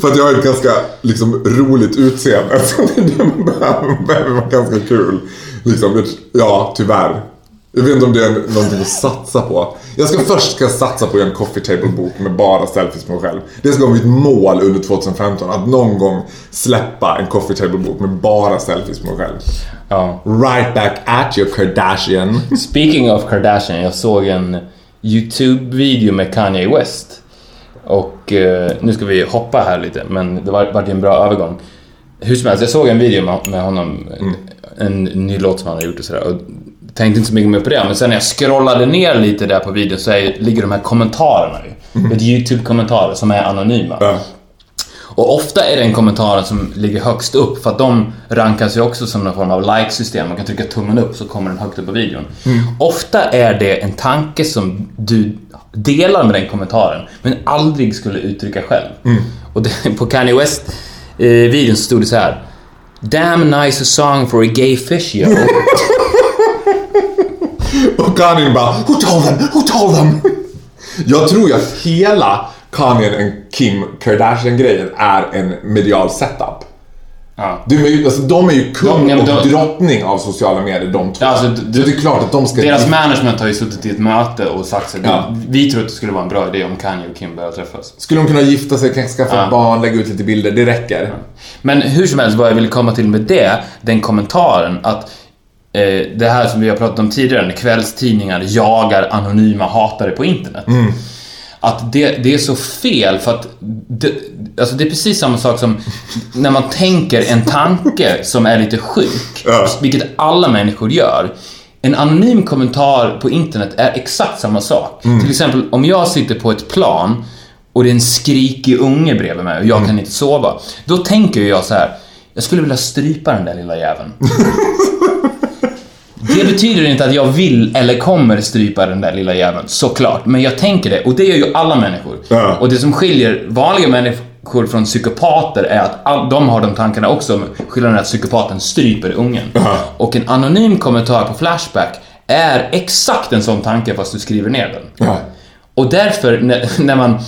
För att jag har ett ganska liksom, roligt utseende. Så det man behöver. Behöver vara ganska kul. Liksom, ja, tyvärr. Jag vet inte om det är någonting att satsa på. Jag ska först ska satsa på en coffee table-bok med bara selfies på mig själv. Det ska vara mitt mål under 2015. Att någon gång släppa en coffee table-bok med bara selfies på mig själv. Ja. Right back at you Kardashian. Speaking of Kardashian, jag såg en YouTube-video med Kanye West. Och eh, nu ska vi hoppa här lite, men det var, var en bra övergång. Hur som helst, jag såg en video med, med honom, en ny låt som han har gjort och sådär. Och tänkte inte så mycket mer på det, men sen när jag scrollade ner lite där på videon så är, ligger de här kommentarerna ju. Ett YouTube-kommentarer som är anonyma. Ja. Och ofta är det en kommentaren som ligger högst upp för att de rankas ju också som någon form av like-system. Man kan trycka tummen upp så kommer den högt upp på videon. Ofta är det en tanke som du delar med den kommentaren men aldrig skulle uttrycka själv. Och det, på Kanye West eh, stod det så här. Damn nice song for a gay fish yo. Och Kanye bara Who told them? Who told them? Jag tror ju att hela Kanye and Kim Kardashian-grejen är en medial setup. Ja. De är ju, alltså, de är ju kung De- ja, och de- drottning av sociala medier de två. Alltså, d- så det är klart att de ska... Deras management har ju suttit i ett möte och sagt så Ja. Vi tror att det skulle vara en bra idé om Kanye och Kim börjar träffas. Skulle de kunna gifta sig, kanske skaffa Ja. barn, lägga ut lite bilder, det räcker. Men hur som helst, vad jag ville komma till med det, den kommentaren att det här som vi har pratat om tidigare, när kvällstidningar jagar anonyma hatare på internet. Att det, det är så fel för att det, alltså det är precis samma sak som när man tänker en tanke som är lite sjuk, vilket alla människor gör. En anonym kommentar på internet är exakt samma sak. Till exempel om jag sitter på ett plan och det är en skrikig unge bredvid mig och jag kan inte sova. Då tänker jag så här. jag skulle vilja strypa den där lilla jäveln. Det betyder inte att jag vill eller kommer strypa den där lilla jäveln, såklart. Men jag tänker det, och det gör ju alla människor. Ja. Och det som skiljer vanliga människor från psykopater är att all, de har de tankarna också, men skillnaden är att psykopaten stryper ungen. Och en anonym kommentar på Flashback är exakt en sån tanke fast du skriver ner den. Ja. Och därför, när, när, man,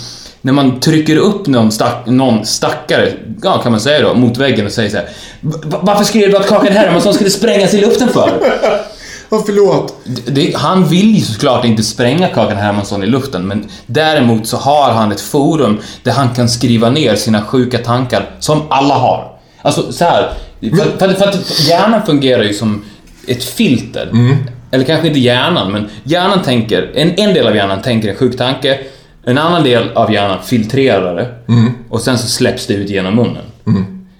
när man trycker upp någon, stack, någon stackare, ja, kan man säga då, mot väggen och säger så här. "Va- Varför skrev du att Kakan Hermansson skulle sprängas i luften för? Ja, förlåt. Det, han vill ju såklart inte spränga Kakan Hermansson i luften, men däremot så har han ett forum där han kan skriva ner sina sjuka tankar, som alla har. Alltså så här, för, för, för att hjärnan fungerar ju som ett filter. Eller kanske inte hjärnan, men hjärnan tänker, en, en del av hjärnan tänker en sjuk tanke, en annan del av hjärnan filtrerar det och sen så släpps det ut genom munnen.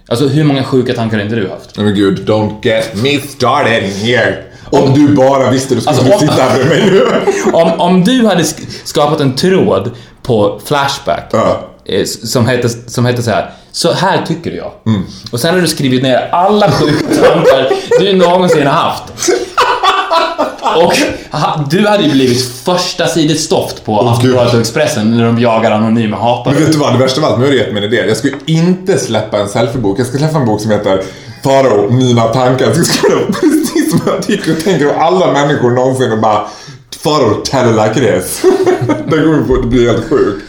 Alltså hur många sjuka tankar har inte du haft? Nej men gud, don't get me started here. Om du bara visste du skulle Alltså, om- sitta här med mig nu. Om, om du hade sk- skapat en tråd på Flashback s- som hette, som hette så här. Så här tycker jag. Och sen har du skrivit ner alla sjuka tankar du någonsin har haft. Och ha, du hade ju blivit första sidigt stoft på Aftonbladet och Expressen när de jagar anonyma hatare. Men vet du vad, det värsta av allt, nu har du gett mig en idé. Jag ska ju inte släppa en selfiebok. Jag ska släppa en bok som heter Farao, mina tankar. Jag ska skriva precis som jag tycker och tänker om alla människor någonsin och bara Farao, tell it like it is. det kommer blir helt sjukt.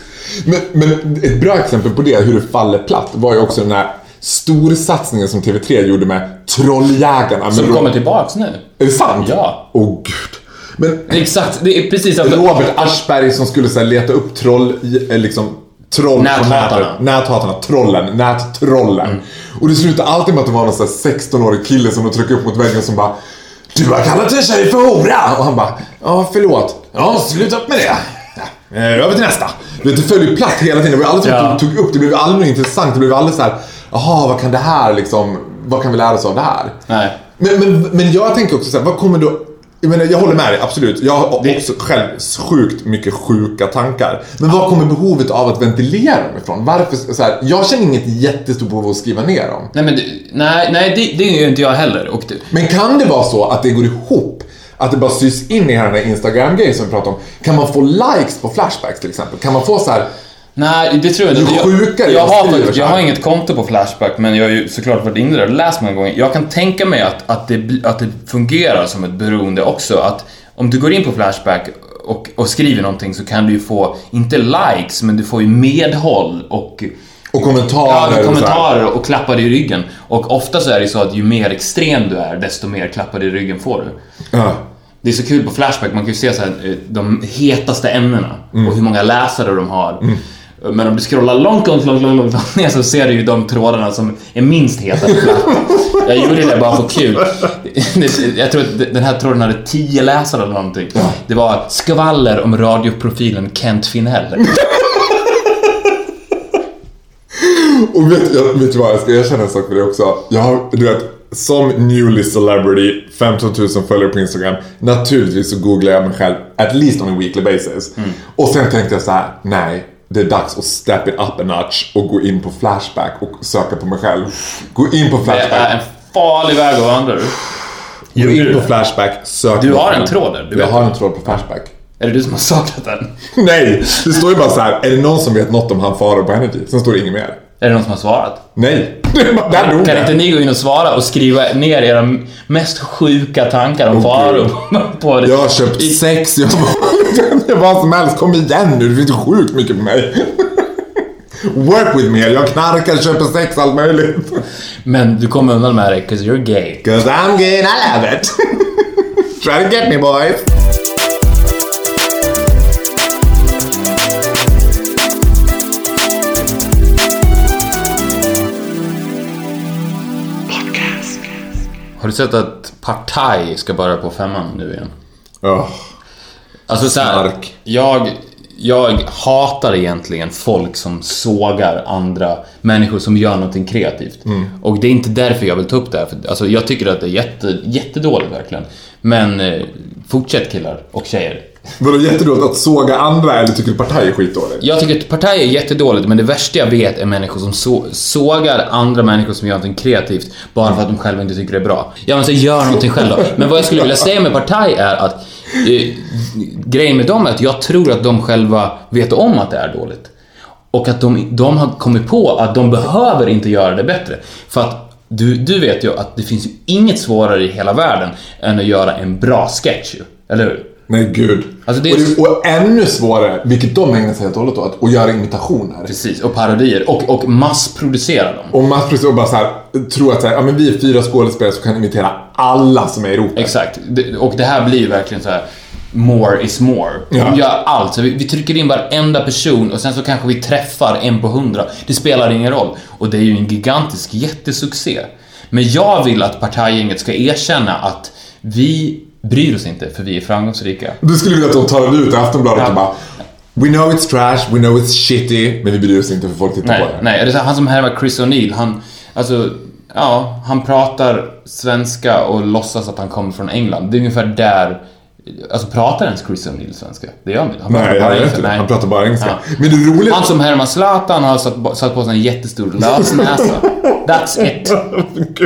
Men, men ett bra exempel på det, hur det faller platt, var ju också den här storsatsningen som TV3 gjorde med Trolljägarna. Som kommer tillbaks nu. Är det sant? Ja. Åh gud. Men Exakt, det är precis som... Robert Aschberg som skulle så här, leta upp troll, eh, liksom troll på Näthatarna. nätet. Näthatarna. Trollen. Nättrollen. Och det slutar alltid med att det var någon så här 16-årig kille som de tryckte upp mot väggen som bara Du har kallat en tjej för hora! Och han bara Ja, förlåt. Ja, sluta upp med det. Ja, eh, Över till nästa. Du vet, det följde ju platt hela tiden. Det var aldrig som Ja. tog upp. Det blev aldrig intressant. Det blev aldrig så här Jaha, vad kan det här liksom Vad kan vi lära oss av det här? Nej. Men, men, men jag tänker också så här, vad kommer då... Jag menar, jag håller med dig, absolut. Jag har också själv sjukt mycket sjuka tankar. Men var kommer behovet av att ventilera dem ifrån? Varför, så här, jag känner inget jättestort behov av att skriva ner dem. Nej, men nej, nej det, det är ju inte jag heller. Och det, Men kan det vara så att det går ihop? Att det bara sys in i den här Instagram-grejen som vi pratade om. Kan man få likes på Flashbacks till exempel? Kan man få så här... Nej, det tror jag inte. Ju Jag, sjukare jag, jag har, skriver jag har inget konto på Flashback, men jag har ju såklart varit inne där och läst många gånger. Jag kan tänka mig att, att, det, att det fungerar som ett beroende också. Att om du går in på Flashback och, och skriver någonting så kan du ju få, inte likes, men du får ju medhåll och Och kommentarer Ja, och kommentarer och klappar i ryggen. Och ofta så är det så att ju mer extrem du är, desto mer klappar i ryggen får du. Ja. Det är så kul på Flashback, man kan ju se så här, eh, de hetaste ämnena och hur många läsare de har. Men om du scrollar långt, långt, långt, långt, långt ner så ser du ju de trådarna som är minst heta på. Jag gjorde det bara för kul. Jag tror att den här tråden hade 10 läsare eller någonting. Det var skvaller om radioprofilen Kent Finell. Och vet, jag, vet du vad, jag ska erkänna en sak för det också. Jag har, du vet, som newly celebrity, 15 000 följare på Instagram. Naturligtvis så googlar jag mig själv at least on a weekly basis. Och sen tänkte jag så här: nej. Det är dags att step it up a notch och gå in på Flashback och söka på mig själv. Gå in på Det är en Flashback. farlig väg att vandra. Gå in på Flashback, sök Du har en tråd där, du Jag har en tråd på Flashback. Är det du som har saknat den? Nej! Det står ju bara så här. är det någon som vet något om han Farao på Energy? Sen står det inget mer. Är det någon som har svarat? Nej. Där dog Kan inte ni gå in och svara och skriva ner era mest sjuka tankar om Åh, Faro på det? Jag har köpt I- sex, jag var... Vad som helst, kom igen nu, det finns ju sjukt mycket på mig. Work with me, jag knarkar, köper sex, allt möjligt. Men du kommer undan med det, 'cause you're gay. Cause I'm gay and I love it. Try to get me boys. Har du sett att Partaj ska börja på femman nu igen? Oh. Alltså så här, Stark. jag, jag hatar egentligen folk som sågar andra människor som gör någonting kreativt. Mm. Och det är inte därför jag vill ta upp det här. För, alltså, jag tycker att det är jätte, jättedåligt verkligen. Men eh, fortsätt killar och tjejer. Vadå jättedåligt att såga andra eller tycker du partaj är skitdåligt? Jag tycker att partaj är jättedåligt, men det värsta jag vet är människor som så, sågar andra människor som gör någonting kreativt bara för att de själva inte tycker det är bra. Ja, men så gör någonting själv då. Men vad jag skulle vilja säga med partaj är att eh, grejen med dem är att jag tror att de själva vet om att det är dåligt. Och att de, de har kommit på att de behöver inte göra det bättre. För att du, du vet ju att det finns ju inget svårare i hela världen än att göra en bra sketch ju. Eller hur? Nej gud. Alltså, det är- och, det, och ännu svårare, vilket de ägnar sig helt och hållet åt, att göra imitationer. Precis, och parodier. Och, och massproducera dem. Och massproducera och bara så här, tro att så här, ja, men vi är fyra skådespelare som kan imitera alla som är i ropet. Exakt. Och det här blir ju verkligen så här. More is more. Ja. De gör allt. Så vi, vi trycker in varenda person och sen så kanske vi träffar en på hundra. Det spelar ingen roll. Och det är ju en gigantisk jättesuccé. Men jag vill att partajgänget ska erkänna att vi bryr oss inte för vi är framgångsrika. Du skulle vilja att de tar ut Aftonbladet Ja. och bara We know it's trash, we know it's shitty, men vi bryr oss inte för folk tittar Nej, på det. nej. Det är han som härmar Chris O'Neill, han... Alltså, ja, han pratar svenska och låtsas att han kommer från England. Det är ungefär där... Alltså pratar ens Chris O'Neill svenska? Det gör han inte. Han pratar Nej, bara engelska. Nej. Han pratar bara engelska. Ja. Men det roliga... Han som härmar Zlatan har satt, satt på sig en jättestor lösnäsa. That's it.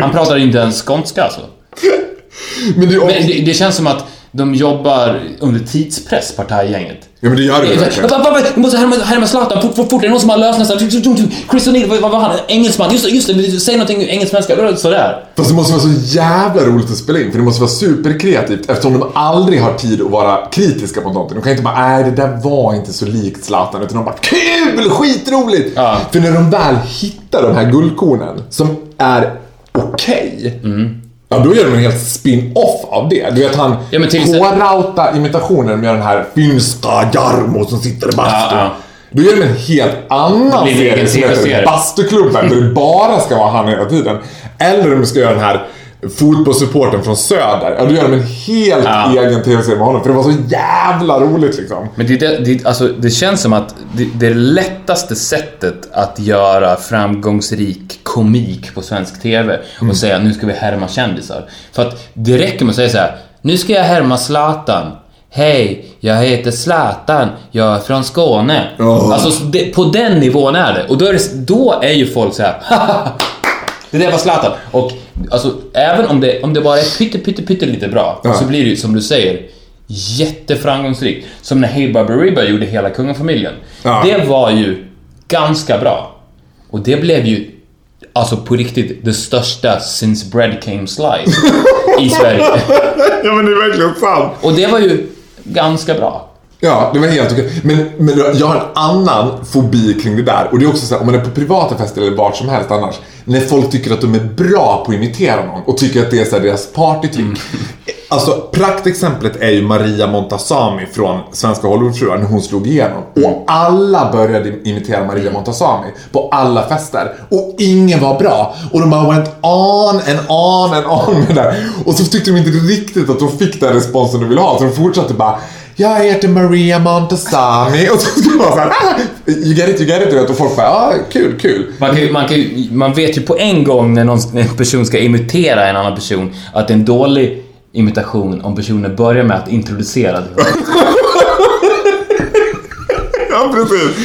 Han pratar inte ens skånska alltså. Men det, Men det, det känns som att de jobbar under tidspress, partajgänget. Ja men det gör det ju verkligen. Va, va, Vi måste härma, Zlatan, fort, fort, fort. Är det någon som har lösnäsa? Chris O'Neill, vad var han? Engelsman? Just det, just det. Säg någonting engelsk-svenska. Sådär. Fast det måste vara så jävla roligt att spela in för det måste vara superkreativt eftersom de aldrig har tid att vara kritiska på någonting. De kan inte bara nej det där var inte så likt Zlatan utan de bara kul, skitroligt! Ja. För när de väl hittar de här guldkornen som är okej Ja, då gör de en helt spin-off av det. Du vet han Ja, K-Rauta imitationen med den här finska Jarmo som sitter i bastun. Ja, ja. Då gör de en helt annan serie som heter. Bastuklubben där det bara ska vara han hela tiden. Eller om de ska göra den här fotbollssupporten från Söder. Ja, då gör de en helt Ja. egen TV-serie med honom. För det var så jävla roligt liksom. Men det, det, alltså, det känns som att det, det lättaste sättet att göra framgångsrik komik på svensk TV och säga nu ska vi härma kändisar. För att det räcker med att säga så här. Nu ska jag härma Zlatan. Hej, jag heter Zlatan. Jag är från Skåne. Oh. Alltså det, på den nivån är det. Och då är, det, då är ju folk så här. Det där var Zlatan. Och alltså, även om det, om det bara är pytte, pytte, pytte lite bra Ja. så blir det ju som du säger jätteframgångsrikt. Som när Hey Baberiba gjorde hela kungafamiljen. Ja. Det var ju ganska bra. Och det blev ju alltså på riktigt det största since bread came sliced i Sverige. Ja men det är verkligen sant. Och det var ju ganska bra. Ja, det var helt okej. Men, men jag har en annan fobi kring det där. Och det är också så här, om man är på privata fester eller vart som helst annars. När folk tycker att de är bra på att imitera någon och tycker att det är så här deras partytrick. Alltså, praktexemplet är ju Maria Montazami från Svenska Hollywoodfruar när hon slog igenom. Och alla började imitera Maria Montazami på alla fester. Och ingen var bra. Och de bara went on and on and on med det där. Och så tyckte de inte riktigt att de fick den responsen de ville ha. Så de fortsatte bara jag heter Maria Montazami och så skulle man såhär, ah, you get it, you get it, du vet. Och folk bara, ah, kul, kul. Man, kan, man, kan, man vet ju på en gång när någon, när en person ska imitera en annan person att det är en dålig imitation om personen börjar med att introducera sig. Ja precis.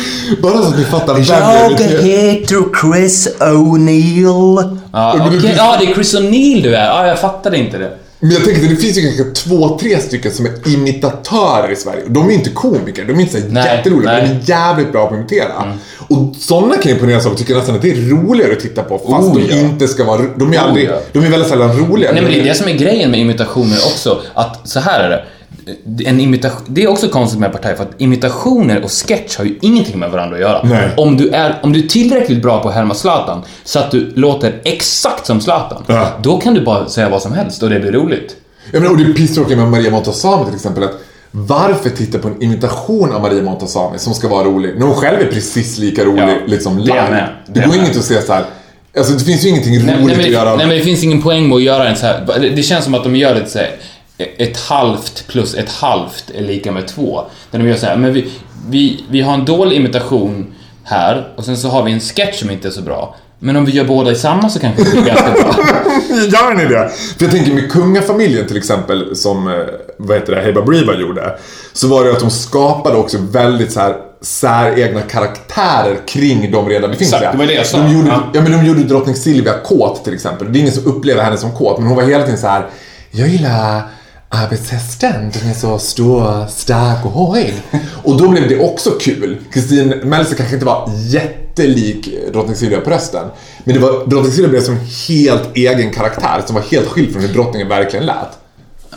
Bara så att ni fattar vem Jag heter Chris O'Neill. Ja, finns- ja, det är Chris O'Neill du är. Ja, jag fattade inte det. Men jag tänker att det finns ju kanske två, tre stycken som är imitatörer i Sverige. De är inte komiker, de är inte så Nej, jätteroliga, nej. men de är jävligt bra på att imitera. Och sådana kan imponeras av och tycker nästan att det är roligare att titta på fast Oh, de ja. inte ska vara De är, Oh, aldrig, ja. de är väldigt sällan roliga. Nej men det är det som är grejen med imitationer också, att så här är det. En imitation, det är också konstigt med Partaj för att imitationer och sketch har ju ingenting med varandra att göra. Nej. Om, du är, om du är tillräckligt bra på att härma Zlatan så att du låter exakt som Zlatan, Ja. då kan du bara säga vad som helst och det blir roligt. Jag menar, och det är pisstråkigt med Maria Montazami till exempel. Att varför titta på en imitation av Maria Montazami som ska vara rolig när hon själv är precis lika rolig Ja, liksom det live? med. Det, Det är går inget att säga så här. Alltså det finns ju ingenting roligt Nej, nej, men, att göra. nej men det finns ingen poäng med att göra en så här. det- Det känns som att de gör det så här, ett halvt plus ett halvt är lika med två. Där de gör så här, men vi, vi, vi har en dålig imitation här och sen så har vi en sketch som inte är så bra. Men om vi gör båda i samma så kanske det blir ganska bra. Gör ni det? För jag tänker med kungafamiljen till exempel som, eh, vad heter det, Heiba Briva gjorde. Så var det att de skapade också väldigt så här säregna karaktärer kring de redan befintliga. Exakt, det var det jag sa. De gjorde, Ja. ja. men de gjorde drottning Silvia kåt till exempel. Det är ingen som upplever henne som kåt, men hon var hela tiden så här. Jag gillar arbetshästen, den är så stor, stark och hårig. Och då blev det också kul. Kristin Meltzer kanske inte var jättelik drottning Silvia på rösten. Men det var, drottning Silvia blev som en helt egen karaktär som var helt skild från hur drottningen verkligen lät.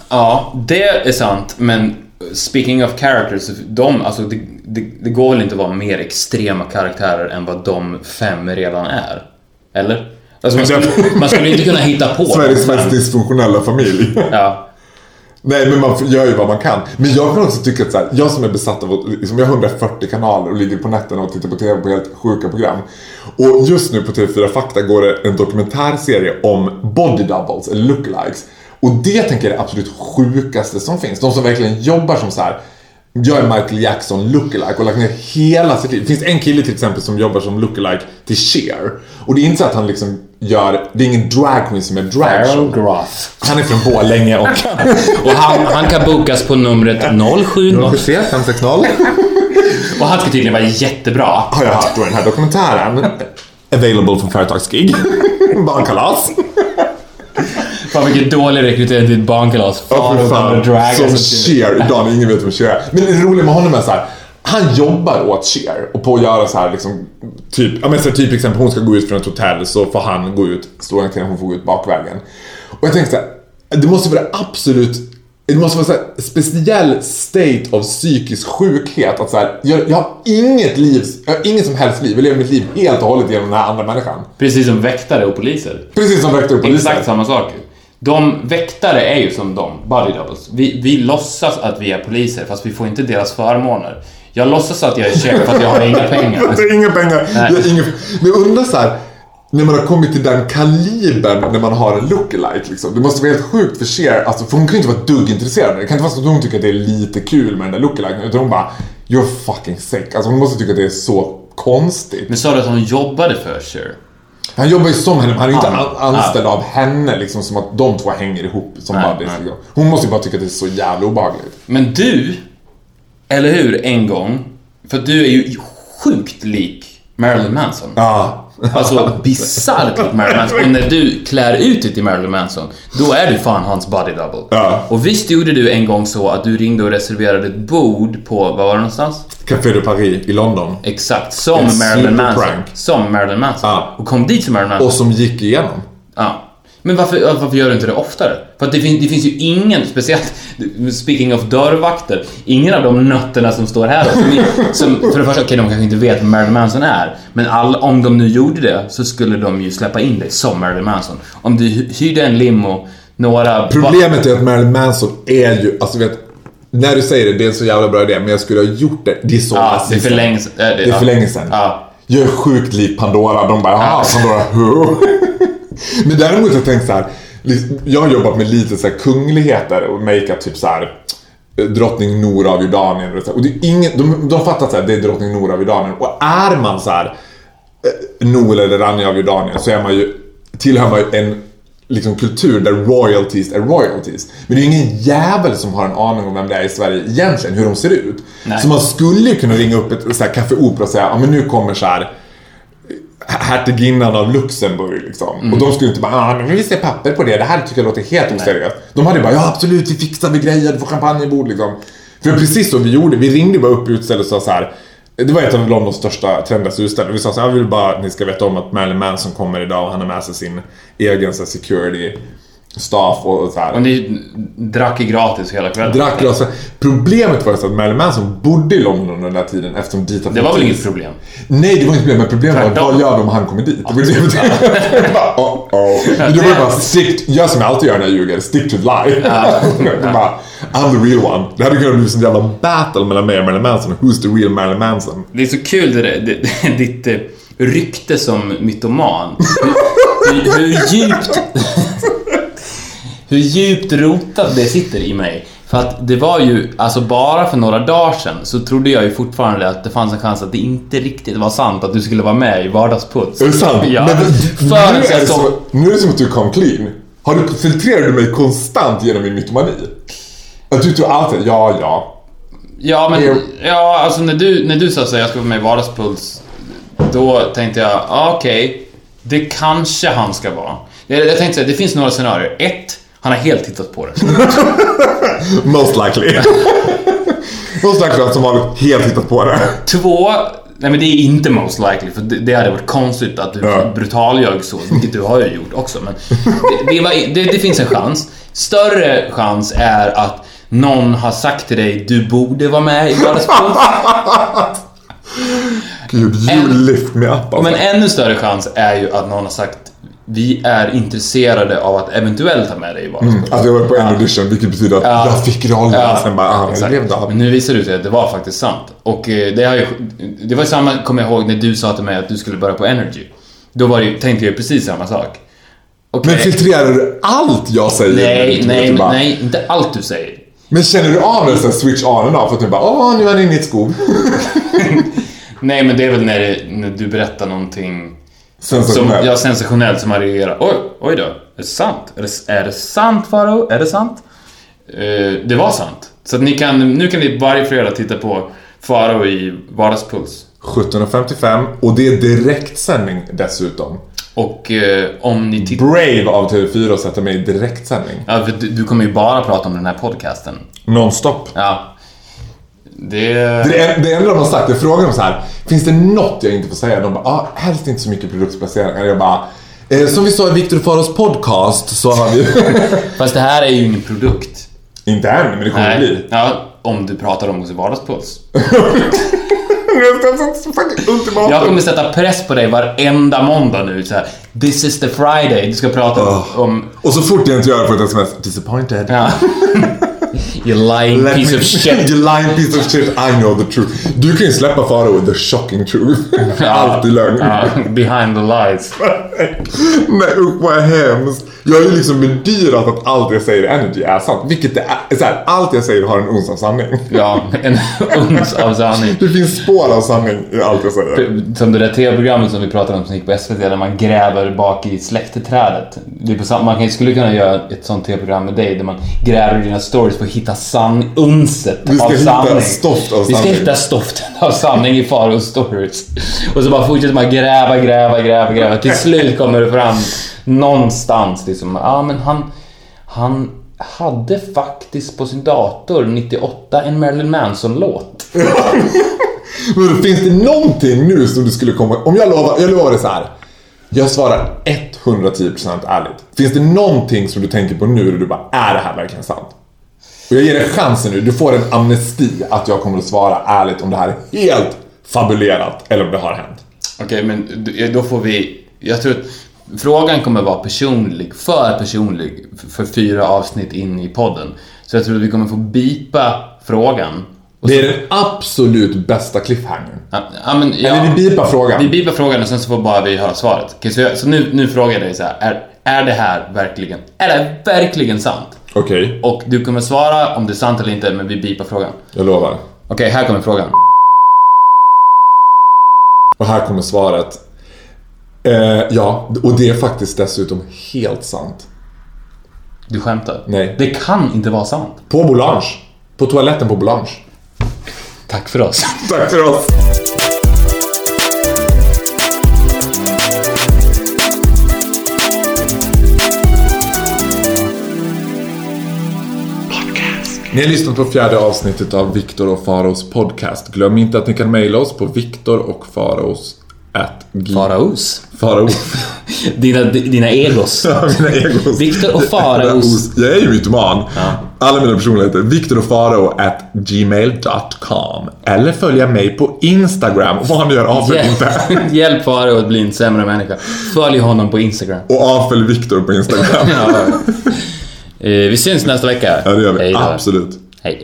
Ja, det är sant, men speaking of characters, de, alltså det, det, det går väl inte att vara mer extrema karaktärer än vad de fem redan är? Eller? Alltså man, skulle, man skulle inte kunna hitta på Sveriges mest dysfunktionella familj. Ja. Nej men man gör ju vad man kan. Men jag kan också tycka att så här, jag som är besatt av att, liksom, jag har 140 kanaler och ligger på nätterna och tittar på TV på helt sjuka program. Och just nu på TV4 Fakta går det en dokumentärserie om body doubles, eller lookalikes. Och det tänker jag är det absolut sjukaste som finns. De som verkligen jobbar som så här. Jag är Michael Jackson lookalike och lagt ner hela sitt liv. Det finns en kille till exempel som jobbar som lookalike till Cher. Och det är inte så att han liksom gör, det är ingen drag queen som är dragshow. Han är från Borlänge och Och han, han kan bokas på numret 070 560 och han ska tydligen vara jättebra. har jag hört då i den här dokumentären. Available från företagsgig. Barnkalas. Fan vilken dålig rekrytering till ett barnkalas. Ja, för fan. Som. Cher idag när ingen vet vem Cher är. Men det roliga med honom är så här. Han jobbar åt Cher och på att göra så här liksom Typ, ja men så typ exempel hon ska gå ut från ett hotell så får han gå ut, stor entré, hon får gå ut bakvägen. Och jag tänkte så här, det måste vara absolut det måste vara så här, speciell state av psykisk sjukhet att så här, jag, jag har inget liv, jag har inget som helst liv, jag lever mitt liv helt och hållet genom den här andra människan. Precis som väktare och poliser. Precis som väktare och poliser. Exakt samma sak. De väktare är ju som de, body doubles. Vi, vi låtsas att vi är poliser fast vi får inte deras förmåner. Jag låtsas att jag är chef för att jag har inga pengar. Inga pengar. Är inga... Men jag undrar så här, när man har kommit till den kalibern när man har en lookalike liksom. Det måste vara helt sjukt för Cher, alltså, för hon kan ju inte vara dugg intresserad av det. Det kan inte vara så att hon tycker att det är lite kul med den där lookaliken. Utan hon bara, you're fucking sick. Alltså hon måste tycka att det är så konstigt. Men sa du att hon jobbade för Cher? Han jobbar ju som henne, han är inte an- anställd av henne liksom som att de två hänger ihop som Nej, buddies. Liksom. Hon måste ju bara tycka att det är så jävla obehagligt. Men du, eller hur, en gång, för du är ju sjukt lik Marilyn Manson. Ja. Alltså bisarrt lik Marilyn Manson. Och när du klär ut dig till Marilyn Manson, då är du fan hans body double. Ja. Och visst gjorde du en gång så att du ringde och reserverade ett bord på, vad var det någonstans? Café de Paris i London. Exakt, som En Marilyn Manson. superprank. Som Marilyn Manson. Ja. Och kom dit som Marilyn Manson. Och som gick igenom. Ja. Men varför, varför gör du inte det oftare? För att det, finns, det finns ju ingen, speciellt speaking of dörrvakter, ingen av de nötterna som står här som, som för det första, okej de kanske inte vet vem Marilyn Manson är, men all, om de nu gjorde det så skulle de ju släppa in dig som Marilyn Manson. Om du hy- hyrde en limo, några... Problemet är att Marilyn Manson är ju, alltså vet när du säger det, det är en så jävla bra idé, men jag skulle ha gjort det. Det är så Ja, det är för länge sedan. Äh, Det är för länge sedan. Ja. Jag är sjukt lik Pandora. De bara, jaha, Pandora, who? Men däremot har jag tänkt så här. Jag har jobbat med lite så kungligheter och makeup typ så här. eh, Drottning Nora av Jordanien och det är ingen, de, de fattar så här, det är drottning Nora av Jordanien. Och är man så här eh, Noel eller Rania av Jordanien så är man ju, tillhör man ju en liksom, kultur där royalties är royalties. Men det är ingen jävel som har en aning om vem det är i Sverige egentligen, hur de ser ut. Nej. Så man skulle ju kunna ringa upp ett så här, Café Opera och säga, ja men nu kommer så här hertiginnan av Luxemburg liksom. Mm. Och de skulle inte bara, ah, men vi vill se papper på det, det här tycker jag låter helt oseriöst. De hade bara, ja absolut, vi fixar vi grejer, du får champagnebord liksom. För precis så vi gjorde, vi ringde bara upp utstället och sa så här. Det var ett av Londons största trendigaste utställningar. Vi sa så här, jag vill bara att ni ska veta om att Marilyn Manson kommer idag och han har med sig sin egen så här, security staff och, så här. Och ni drack gratis hela kvällen. Drack glasen. Problemet var att Marilyn Manson bodde i London under den där tiden eftersom dit Det var väl inget problem? Nej, det var inget problem. Men problemet var, vad gör de om han kommer dit? Det var det. Bara, oh, oh. Då var bara, stick, gör som jag alltid gör när jag ljuger, stick to the lie. Det bara, I'm the real one. Det hade kunnat bli en jävla battle mellan mig och Marilyn Manson. Who's the real Marilyn Manson? Det är så kul det där, ditt eh, rykte som mytoman. Hur, hur djupt... Hur djupt rotat det sitter i mig. För att det var ju, alltså bara för några dagar sedan så trodde jag ju fortfarande att det fanns en chans att det inte riktigt var sant att du skulle vara med i Vardagsputs. Är det sant? Ja. Men, för nu, att är jag det så, nu är det som att du kom clean. Har du, filtrerar du mig konstant genom min mytomani? Att du tror alltid, ja, ja. Ja, men Jo. ja, alltså när du, när du sa här, jag ska vara med i Vardagspuls, då tänkte jag, ah, okej, det kanske han ska vara. Jag, jag tänkte här, det finns några scenarier. Ett, han har helt tittat på det. Most likely. Most likely att som vanligt helt hittat på det. Två, nej men det är inte most likely, för det, det hade varit konstigt att du Ja. brutaljög så, vilket du har ju gjort också. Men det, det, var, det, det finns en chans. Större chans är att någon har sagt till dig, du borde vara med i Vardagspuls. Gud, you En- lift me up alltså. Men ännu större chans är ju att någon har sagt vi är intresserade av att eventuellt ha med dig i Vardagspuls. Att jag var på en audition, vilket betyder att Ja. jag fick rollen. Ja, Sen bara, ah, det blev det. Men nu visar det sig att det var faktiskt sant. Och eh, det har ju, det var samma, kommer jag ihåg, när du sa till mig att du skulle börja på Energy. Då var det, tänkte jag precis samma sak. Okej. Men filtrerar du allt jag säger? Nej, nej, bara- nej, inte allt du säger. Men känner du av det switch on and off? Att du bara, åh, nu är han inne i ett skov. Nej, men det är väl när, när du berättar någonting som, Sensationellt. ja, sensationellt som man reagerar. Oj, oj då. Är det sant? Är det, är det sant, Faro? Är det sant? Eh, det var sant. Så ni kan, nu kan ni varje fredag titta på Faro i Vardagspuls. 17.55 och det är direktsändning dessutom. Och eh, om ni tittar... Brave av TV4 att sätta mig i direktsändning. Ja, för du, du kommer ju bara prata om den här podcasten. Nonstop. Ja. Det... Det, är, det enda de har sagt är frågan om så här. Finns det något jag inte får säga? De bara, ah, helst inte så mycket produktplaceringar. Jag bara, eh, som vi sa i Viktor Faros podcast så har vi... Fast det här är ju ingen produkt. inte än, men det kommer att bli. Ja, om du pratar om oss i Vardagspuls. Jag kommer sätta press på dig varenda måndag nu. Så här, This is the Friday. Du ska prata Oh. om... Och så fort jag inte gör det på ett sms, disappointed. Ja. you lying Let piece me- of shit. you lying piece of shit, I know the truth. Du kan ju släppa Faro with the shocking truth. Alltid lögn. Ja, behind the lies. Nej usch vad hemskt. Jag har ju liksom bedyrat att allt jag säger i Energy är sant. Vilket det är. Så här, allt jag säger har en uns av sanning. Ja, en uns av sanning. Det finns spår av sanning i allt jag säger. Som det där tv-programmet som vi pratade om som gick på SVT där man gräver bak i släktträdet. Det är på man skulle kunna göra ett sånt tv-program med dig där man gräver i dina stories för att hitta san unset Vi ska av hitta sanning. stoft av Vi ska sanning. hitta stoften av sanning i Faros stories. Och så bara fortsätter man gräva, gräva, gräva, gräva. Till slut kommer det fram någonstans liksom. Ja, men han... Han hade faktiskt på sin dator 98 en Marilyn Manson-låt. Men finns det någonting nu som du skulle komma... Om jag lovar, jag lovar det så här. Jag svarar 110% ärligt. Finns det någonting som du tänker på nu där du bara, är det här verkligen sant? Och jag ger dig chansen nu, du får en amnesti att jag kommer att svara ärligt om det här är helt fabulerat eller om det har hänt. Okej, men d- då får vi... Jag tror att frågan kommer vara personlig, för personlig, för fyra avsnitt in i podden. Så jag tror att vi kommer få bipa frågan. Det så- är den absolut bästa cliffhangern. Ja, ja, men, ja, Eller vi bipar frågan. Vi bipar frågan och sen så får bara vi höra svaret. Okej, så jag, så nu, nu frågar jag dig så här. Är, är det här verkligen, är det verkligen sant? Okej, Och du kommer svara om det är sant eller inte, men vi bipar frågan. jag lovar. Okej, här kommer frågan. Och här kommer svaret. Eh, ja, och det är faktiskt dessutom helt sant. Du skämtar? Nej. Det kan inte vara sant. På Boulange. På toaletten på Boulange. Tack för oss. Tack för oss. Ni har lyssnat på fjärde avsnittet av Viktor och Faros podcast. Glöm inte att ni kan mejla oss på Viktor och Faros at Faraos. Faro. Dina, dina egos. Ja, mina egos. Viktor och Faraos. Jag är ju mytoman. Alla mina personligheter. Viktor och Faro at gmail.com. Eller följa mig på Instagram. Vad han gör, avfölj inte. Hjälp, hjälp Farao att bli en sämre människa. Följ honom på Instagram. Och avfölj Viktor på Instagram. Ja. Eh, Vi syns nästa vecka. Ja, det gör vi. Hej. Absolut. Hej.